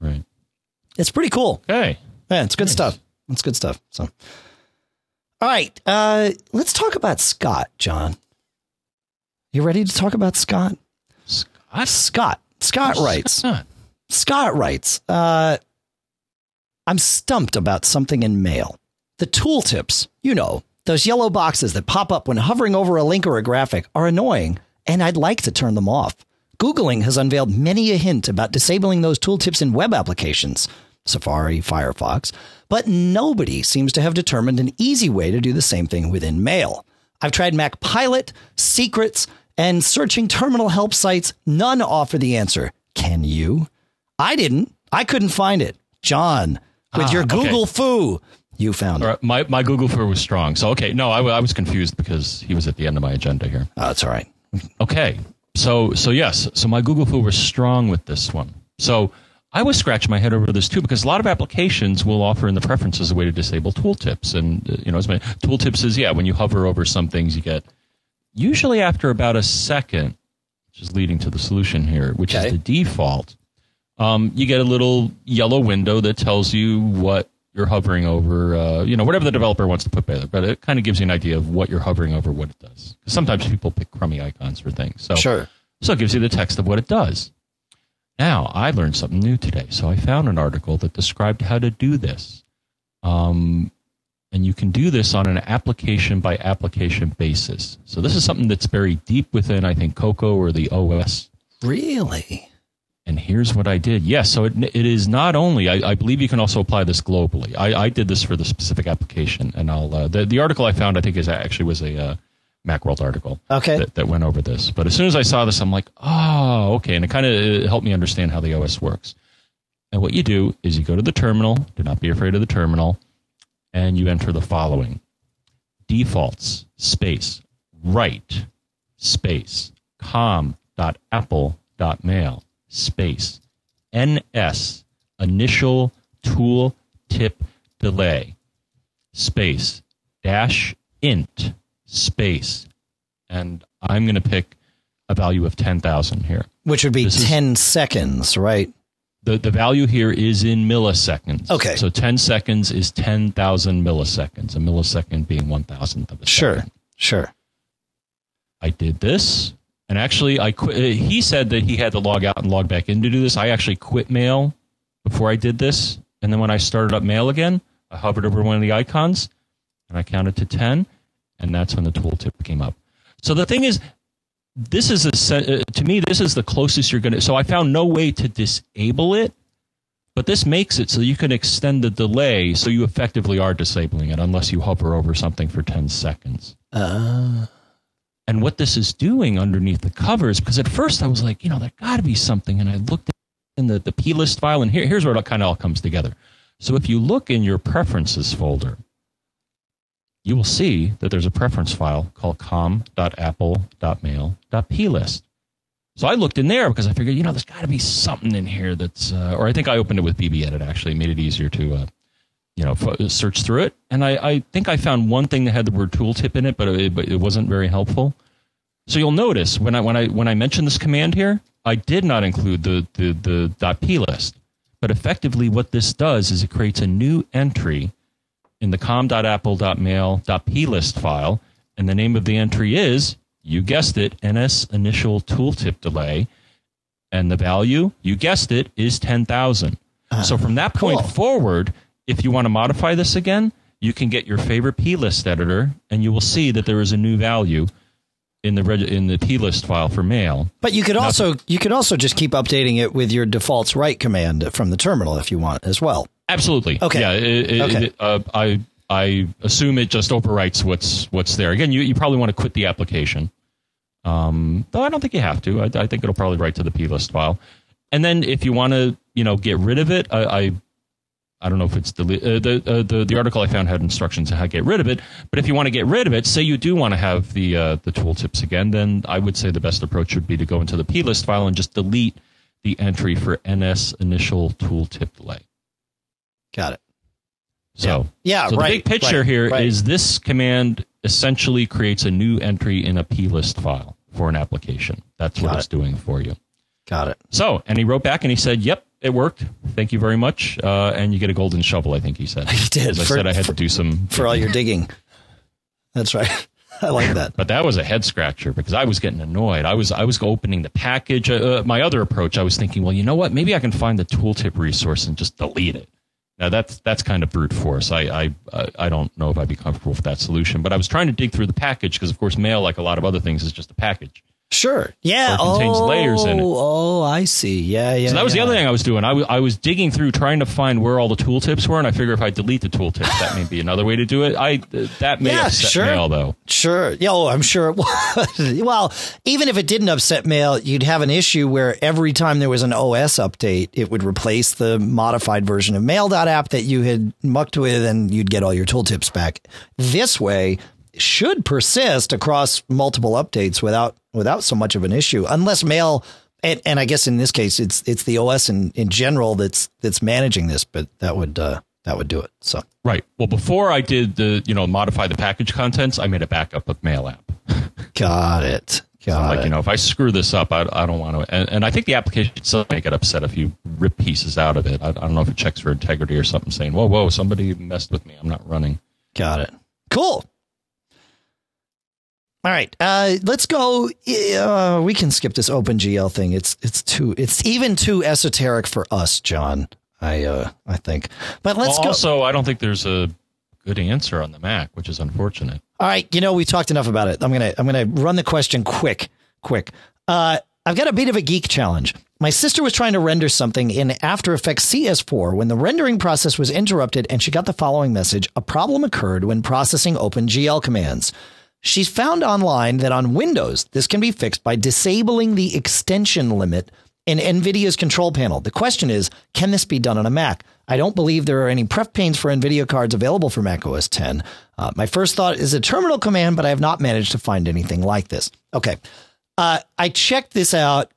Right. It's pretty cool. Okay. Yeah, it's good nice. stuff. It's good stuff. So, all right, uh, let's talk about Scott, John. You ready to talk about Scott? Scott. Scott. Scott writes. Scott, Scott writes. Uh, I'm stumped about something in mail. The tooltips, you know, those yellow boxes that pop up when hovering over a link or a graphic, are annoying, and I'd like to turn them off. Googling has unveiled many a hint about disabling those tooltips in web applications. Safari, Firefox, but nobody seems to have determined an easy way to do the same thing within Mail. I've tried MacPilot, Secrets, and searching terminal help sites. None offer the answer. Can you? I didn't. I couldn't find it. John, with ah, your Google okay. foo, you found it. My, my Google foo was strong. So, okay. No, I, I was confused because he was at the end of my agenda here. Oh, that's all right. okay. So, so yes. So my Google foo was strong with this one. So I was scratching my head over this too because a lot of applications will offer in the preferences a way to disable tooltips. And, uh, you know, as my tooltips is, yeah, when you hover over some things, you get usually after about a second, which is leading to the solution here, which Okay. is the default, um, you get a little yellow window that tells you what you're hovering over, uh, you know, whatever the developer wants to put there. But it kind of gives you an idea of what you're hovering over, what it does. 'Cause sometimes people pick crummy icons for things. So, Sure. so it gives you the text of what it does. Now, I learned something new today. So I found an article that described how to do this. Um, and you can do this on an application by application basis. So this is something that's very deep within, I think, Cocoa or the OS. Really? And here's what I did. Yes, so it, it is not only, I, I believe you can also apply this globally. I, I did this for the specific application. And I'll, uh, the, the article I found, I think, is actually was a uh, Macworld article Okay. that, that went over this. But as soon as I saw this, I'm like, oh, okay. And it kind of helped me understand how the OS works. And what you do is you go to the terminal, do not be afraid of the terminal, and you enter the following defaults space write space com.apple.mail space ns initial tool tip delay space dash int space and i'm going to pick a value of 10000 here Which would be This is- 10 seconds, right? the, the value here is in milliseconds. Okay. So 10 seconds is 10,000 milliseconds, a millisecond being one thousandth of a Sure. second. Sure. I did this, and actually, I quit. uh, He said that he had to log out and log back in to do this. I actually quit Mail before I did this, and then when I started up Mail again, I hovered over one of the icons, and I counted to 10, and that's when the tooltip came up. So the thing is, this is a uh, to me this is the closest you're going to. So I found no way to disable it, but this makes it so you can extend the delay, so you effectively are disabling it unless you hover over something for 10 seconds Uh, and what this is doing underneath the covers because at first i was like you know there got to be something. And i looked in the, the plist file and here, here's where it kind of all comes together. So if you look in your preferences folder you will see that there's a preference file called com.apple.mail.plist so i looked in there because i figured you know there's got to be something in here that's uh, or i think i opened it with BBEdit actually. Made it easier to uh, you know, search through it, and I, I think I found one thing that had the word tooltip in it, but it, but it wasn't very helpful. So you'll notice when I when I when I mentioned this command here, I did not include the the the .plist, but effectively what this does is it creates a new entry in the com.apple.mail.plist file, and the name of the entry is you guessed it, NSInitialToolTipDelay, and the value you guessed it is ten thousand. Ah, so from that point cool. forward, if you want to modify this again, you can get your favorite plist editor, and you will see that there is a new value in the reg- in the plist file for mail. but you could also you could also just keep updating it with your defaults write command from the terminal if you want as well. Absolutely. Okay. Yeah. It, it, Okay. it, uh, I I assume it just overwrites what's what's there. Again, you, you probably want to quit the application. Um, though I don't think you have to. I, I think it'll probably write to the plist file. And then if you want to, you know, get rid of it, I, I I don't know if it's delete. Uh, the, uh, the the article I found had instructions on how to get rid of it. But if you want to get rid of it, say you do want to have the uh, the tooltips again, then I would say the best approach would be to go into the plist file and just delete the entry for NSInitialToolTipDelay. Got it. So Yeah, so right, the big picture right, here is right. this command essentially creates a new entry in a plist file for an application. That's what Got it's it. doing for you. Got it. So, and he wrote back and he said, "Yep, it worked. Thank you very much." Uh, and you get a golden shovel. I think he said. He did, As I for- said, I had for- to do some For all your digging. That's right. I like that. But that was a head scratcher because I was getting annoyed. I was I was opening the package. Uh, uh, my other approach, I was thinking, well, you know what? Maybe I can find the tooltip resource and just delete it. Now that's that's kind of brute force. I I I don't know if I'd be comfortable with that solution. But I was trying to dig through the package because, of course, mail, like a lot of other things, is just a package. Sure. Yeah. It contains oh, layers in it. Oh, I see. Yeah, yeah. So that was yeah. the other thing I was doing. I was I was digging through trying to find where all the tooltips were, and I figure if I delete the tooltips, that may be another way to do it. I uh, that may Yeah, upset sure. mail though. Sure. Yeah, oh, I'm sure it was. well, even if it didn't upset mail, you'd have an issue where every time there was an OS update, it would replace the modified version of mail.app that you had mucked with and you'd get all your tooltips back. This way should persist across multiple updates without without so much of an issue unless mail and, and I guess in this case, it's it's the OS in, in general that's that's managing this, but that would uh, that would do it. So right. Well, before I did the you know modify the package contents, I made a backup of Mail app. Got it. Got so like it. you know, if I screw this up, I, I don't want to. And, and I think the application itself may get upset if you rip pieces out of it. I, I don't know if it checks for integrity or something, saying, "Whoa, whoa, somebody messed with me. I'm not running." Got it. Cool. All right, uh, let's go. Uh, we can skip this OpenGL thing. It's it's too it's even too esoteric for us, John. I uh, I think. But let's well, go. Also, I don't think there's a good answer on the Mac, which is unfortunate. All right, you know we talked enough about it. I'm gonna I'm gonna run the question quick, quick. Uh, I've got a bit of a geek challenge. My sister was trying to render something in After Effects CS4 when the rendering process was interrupted, and she got the following message: A problem occurred when processing OpenGL commands. She's found online that on Windows, this can be fixed by disabling the extension limit in NVIDIA's control panel. The question is, can this be done on a Mac? I don't believe there are any pref panes for NVIDIA cards available for Mac OS 10. Uh, my first thought is a terminal command, but I have not managed to find anything like this. Okay. Uh, I checked this out.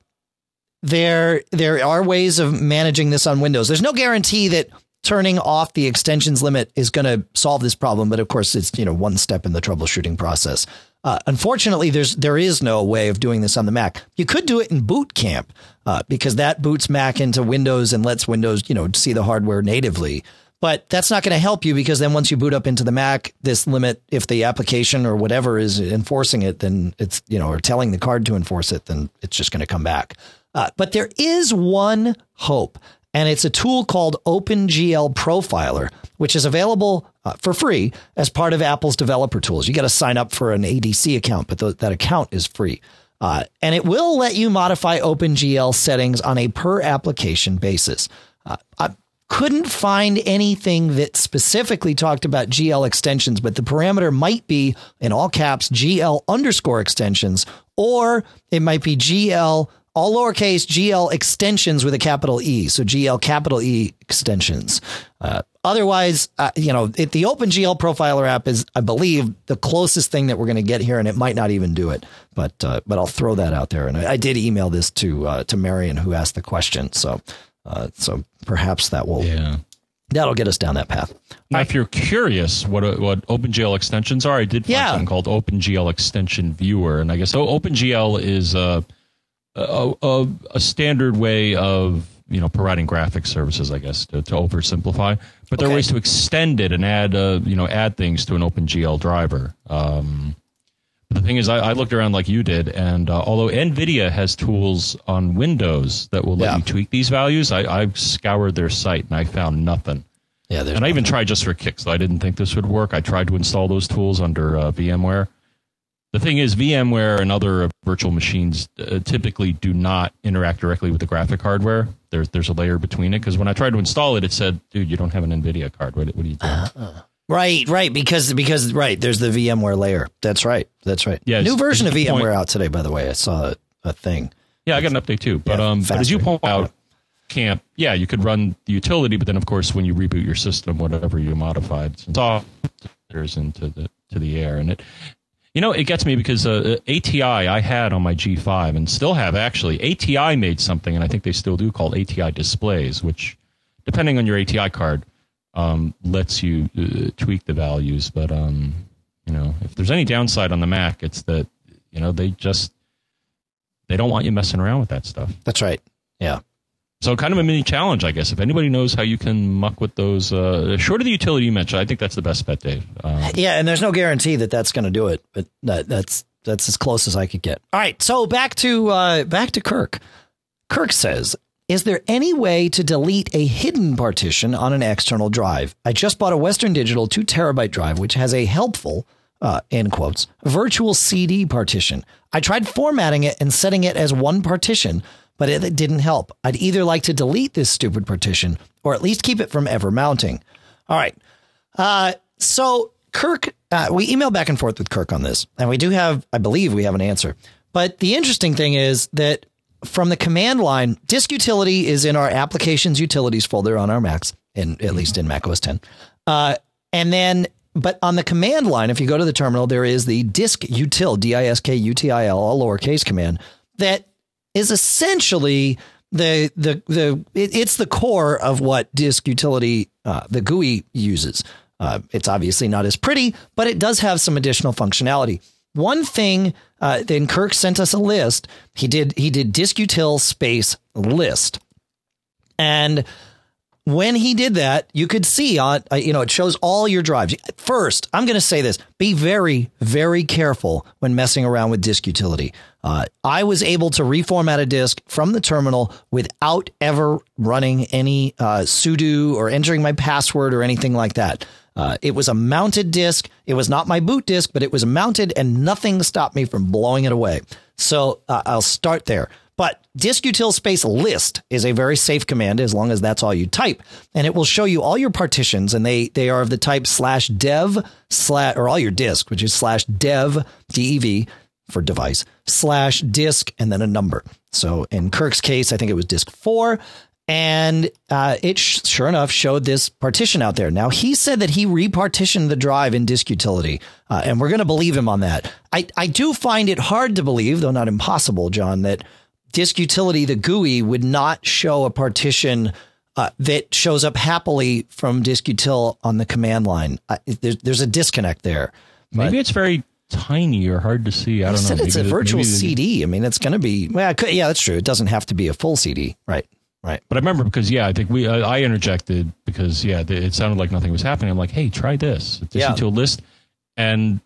There, there are ways of managing this on Windows. There's no guarantee that turning off the extensions limit is going to solve this problem, but of course, it's you know one step in the troubleshooting process. Uh, unfortunately, there's there is no way of doing this on the Mac. You could do it in Boot Camp uh, because that boots Mac into Windows and lets Windows you know see the hardware natively. But that's not going to help you because then once you boot up into the Mac, this limit, if the application or whatever is enforcing it, then it's you know or telling the card to enforce it, then it's just going to come back. Uh, but there is one hope, and it's a tool called OpenGL Profiler, which is available uh, for free as part of Apple's developer tools. You got to sign up for an ADC account, but th- that account is free. Uh, and it will let you modify OpenGL settings on a per application basis. Uh, I couldn't find anything that specifically talked about GL extensions, but the parameter might be in all caps GL underscore extensions, or it might be GL all lowercase GL extensions with a capital E. So GL capital E extensions. Uh, otherwise, uh, you know, it, the OpenGL Profiler app is, I believe, the closest thing that we're going to get here, and it might not even do it. But uh, but I'll throw that out there. And I, I did email this to uh, to Marion, who asked the question. So uh, so perhaps that will Yeah. that'll get us down that path. Now, if you're curious what uh, what OpenGL extensions are, I did find Yeah. something called OpenGL Extension Viewer, and I guess oh, OpenGL is uh, a, a a standard way of you know providing graphic services, I guess, to, to oversimplify. But there are ways to extend it and add uh, you know add things to an OpenGL driver. Um, the thing is, I, I looked around like you did, and uh, although NVIDIA has tools on Windows that will let Yeah. you tweak these values, I, I scoured their site and I found nothing. Yeah, there's And I even tried just for kicks. though I didn't think this would work. I tried to install those tools under uh, VMware. The thing is, VMware and other uh, virtual machines uh, typically do not interact directly with the graphic hardware. There's there's a layer between it because when I tried to install it, it said, "Dude, you don't have an NVIDIA card. What, what are you doing?" right, right, because because right, there's the VMware layer. That's right. That's right. Yeah, new version of VMware point- out today. By the way, I saw a, a thing. yeah, I got an update too. But Yeah, um, but as you point out, Camp, yeah, you could run the utility, but then of course when you reboot your system, whatever you modified, it's off, there's into the to the air, and it. You know, it gets me because uh, ATI I had on my G5 and still have actually. ATI made something, and I think they still do, called ATI displays, which, depending on your ATI card, um, lets you uh, tweak the values. But um, you know, if there's any downside on the Mac, it's that you know they just they don't want you messing around with that stuff. That's right. Yeah. So kind of a mini challenge, I guess. If anybody knows how you can muck with those, uh, short of the utility you mentioned, I think that's the best bet, Dave. Um, Yeah, and there's no guarantee that that's going to do it, but that, that's that's as close as I could get. All right, so back to uh, back to Kirk. Kirk says, "Is there any way to delete a hidden partition on an external drive? I just bought a Western Digital two terabyte drive, which has a helpful." Uh, in quotes, virtual CD partition. I tried formatting it and setting it as one partition, but it, didn't help. I'd either like to delete this stupid partition or at least keep it from ever mounting. All right. Uh, so Kirk, uh, we email back and forth with Kirk on this, and we do have, I believe, we have an answer. But the interesting thing is that from the command line, disk utility is in our applications utilities folder on our Macs, in at least in Mac OS 10. Uh, and then, but on the command line, if you go to the terminal, there is the diskutil, D I S K U T I L, all lowercase command that is essentially the the the it, it's the core of what disk utility uh, the GUI uses. Uh, it's obviously not as pretty, but it does have some additional functionality. One thing, uh, then Kirk sent us a list. He did he did Disk diskutil space list, and when he did that, you could see on, uh, you know, it shows all your drives. First, I'm going to say this be very, very careful when messing around with disk utility. Uh, I was able to reformat a disk from the terminal without ever running any uh, sudo or entering my password or anything like that. Uh, it was a mounted disk. It was not my boot disk, but it was mounted and nothing stopped me from blowing it away. So uh, I'll start there. But diskutil space list is a very safe command as long as that's all you type. And it will show you all your partitions and they, they are of the type slash dev slash, or all your disk, which is slash dev dev for device slash disk and then a number. So in Kirk's case, I think it was disk four. And uh, it sh- sure enough showed this partition out there. Now he said that he repartitioned the drive in disk utility, uh, and we're going to believe him on that. I, I do find it hard to believe, though not impossible, John, that disk utility, the GUI, would not show a partition uh, that shows up happily from diskutil on the command line. there's, there's a disconnect there. Maybe it's very tiny or hard to see. I don't know. It's maybe a virtual CD. I mean, it's going to be. Well, could, yeah, that's true. It doesn't have to be a full CD, right? Right. But I remember because yeah, I think we uh, I interjected because yeah, it sounded like nothing was happening. I'm like, hey, try this. This yeah. to a list, and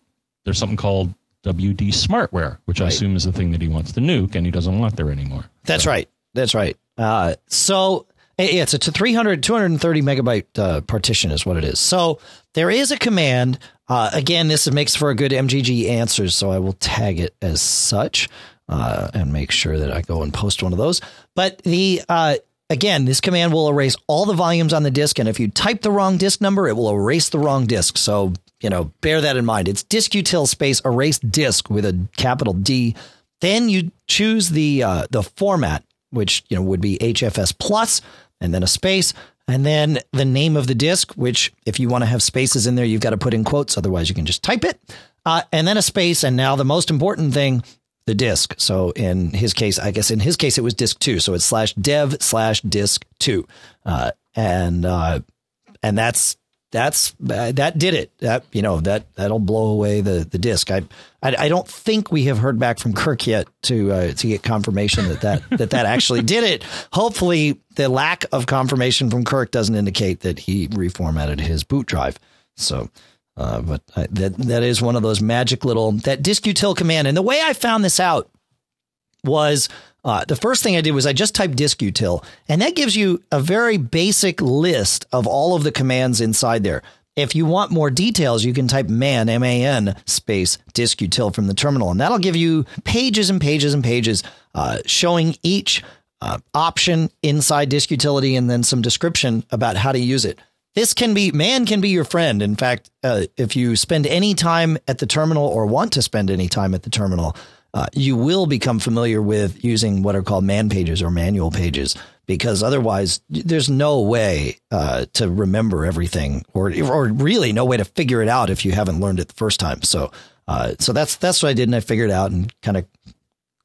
there's something called WD Smartware, which right. I assume is the thing that he wants to nuke, and he doesn't want there anymore. That's so. right. That's right. Uh, so yeah, it's a 300, 230 megabyte uh, partition is what it is. So there is a command. Uh, again, this makes for a good MGG answers, so I will tag it as such uh, and make sure that I go and post one of those. But the uh, again, this command will erase all the volumes on the disk, and if you type the wrong disk number, it will erase the wrong disk. So you know, bear that in mind. It's diskutil space erase disk with a capital D. Then you choose the uh, the format, which you know would be HFS plus, and then a space, and then the name of the disk. Which, if you want to have spaces in there, you've got to put in quotes. Otherwise, you can just type it, uh, and then a space. And now the most important thing, the disk. So in his case, I guess in his case it was disk two. So it's slash dev slash disk two, uh, and uh, and that's that's uh, that did it. That you know that that'll blow away the the disc. I, I, I don't think we have heard back from Kirk yet to uh, to get confirmation that that that that actually did it. Hopefully, the lack of confirmation from Kirk doesn't indicate that he reformatted his boot drive. So, uh, but I, that that is one of those magic little that diskutil command. And the way I found this out was uh, the first thing I did was I just typed diskutil, and that gives you a very basic list of all of the commands inside there. If you want more details, you can type man, M A N, space diskutil from the terminal, and that'll give you pages and pages and pages uh, showing each uh, option inside disk utility and then some description about how to use it. This can be, man can be your friend. In fact, uh, if you spend any time at the terminal or want to spend any time at the terminal, uh, you will become familiar with using what are called man pages or manual pages because otherwise there's no way uh, to remember everything or or really no way to figure it out if you haven't learned it the first time. So uh, so that's that's what I did and I figured out and kind of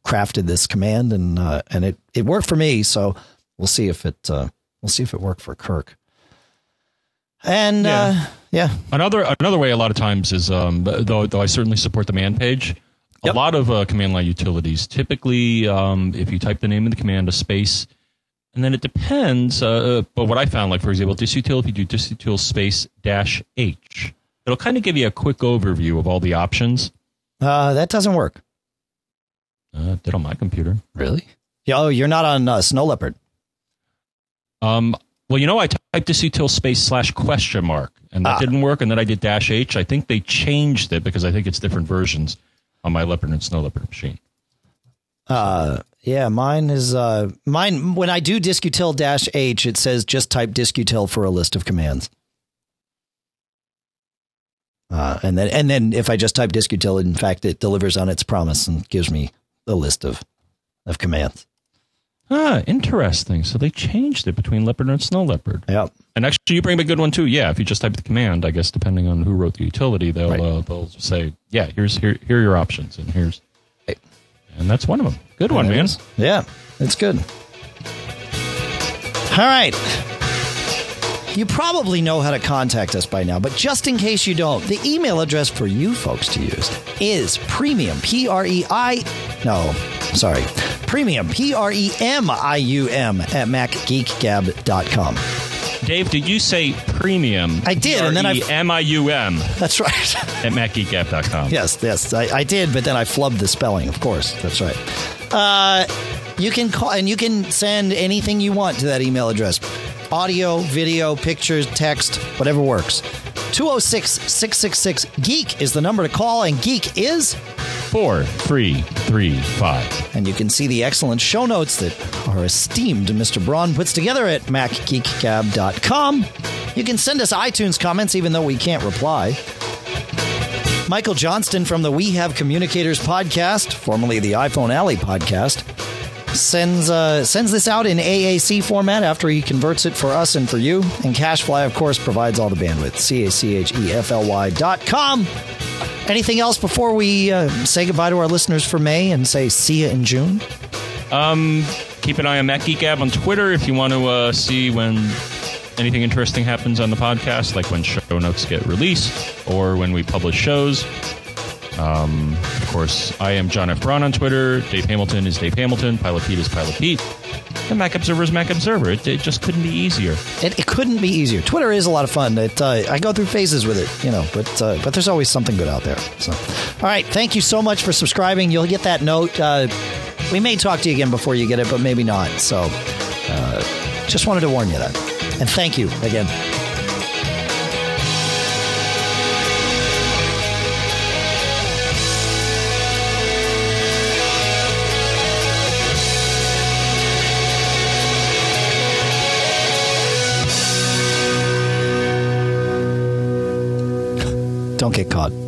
crafted this command and uh, and it it worked for me. So we'll see if it uh, we'll see if it worked for Kirk. And yeah. Uh, yeah. Another another way a lot of times is um, though though I certainly support the man page Yep. A lot of uh, command line utilities, typically, um, if you type the name of the command, a space, and then it depends. Uh, uh but what I found, like for example, diskutil, if you do diskutil space dash h, it'll kind of give you a quick overview of all the options. Uh, that doesn't work. Uh, did on my computer. Really? Yeah, oh, you're not on uh, Snow Leopard. Um. Well, you know, I typed diskutil space slash question mark, and that ah. didn't work. And then I did dash h. I think they changed it because I think it's different versions on my leopard and snow leopard machine. Uh, yeah, mine is uh, mine. When I do diskutil dash h, it says just type diskutil for a list of commands. Uh, and then and then if I just type diskutil, in fact, it delivers on its promise and gives me a list of of commands. Ah, interesting. So they changed it between leopard and snow leopard. Yep. And actually, you bring up a good one too. Yeah, if you just type the command, I guess depending on who wrote the utility, they'll right. uh, they'll say, yeah, here's here here are your options, and here's. Right. and that's one of them. Good one, man. Yeah, it's good. All right. You probably know how to contact us by now, but just in case you don't, the email address for you folks to use is premium, P R E I, no, sorry, premium, P R E M I U M at macgeekgab.com. Dave, did you say premium? I did, and then I- M I U M That's right. at macgeekgab.com. Yes, yes, I, I did, but then I flubbed the spelling. Of course, that's right. Uh, you can call and you can send anything you want to that email address: audio, video, pictures, text, whatever works. 206 666 Geek is the number to call, and Geek is. Four, three, three, five. And you can see the excellent show notes that our esteemed Mr. Braun puts together at macgeekgab.com. You can send us iTunes comments even though we can't reply. Michael Johnston from the We Have Communicators podcast, formerly the iPhone Alley podcast, sends uh, sends this out in AAC format after he converts it for us and for you. And CacheFly, of course, provides all the bandwidth. C A C H E F L Y dot com. Anything else before we uh, say goodbye to our listeners for May and say see you in June? Um, keep an eye on Mac Geek on Twitter if you want to uh, see when anything interesting happens on the podcast, like when show notes get released or when we publish shows. Um, of course, I am John F. Braun on Twitter. Dave Hamilton is Dave Hamilton. Pilot Pete is Pilot Pete. And Mac Observer is Mac Observer. It, it just couldn't be easier. It, it couldn't be easier. Twitter is a lot of fun. It, uh, I go through phases with it, you know, but uh, but there's always something good out there. So, all right, thank you so much for subscribing. You'll get that note. Uh, we may talk to you again before you get it, but maybe not. So, uh, just wanted to warn you that. And thank you again. Don't get caught.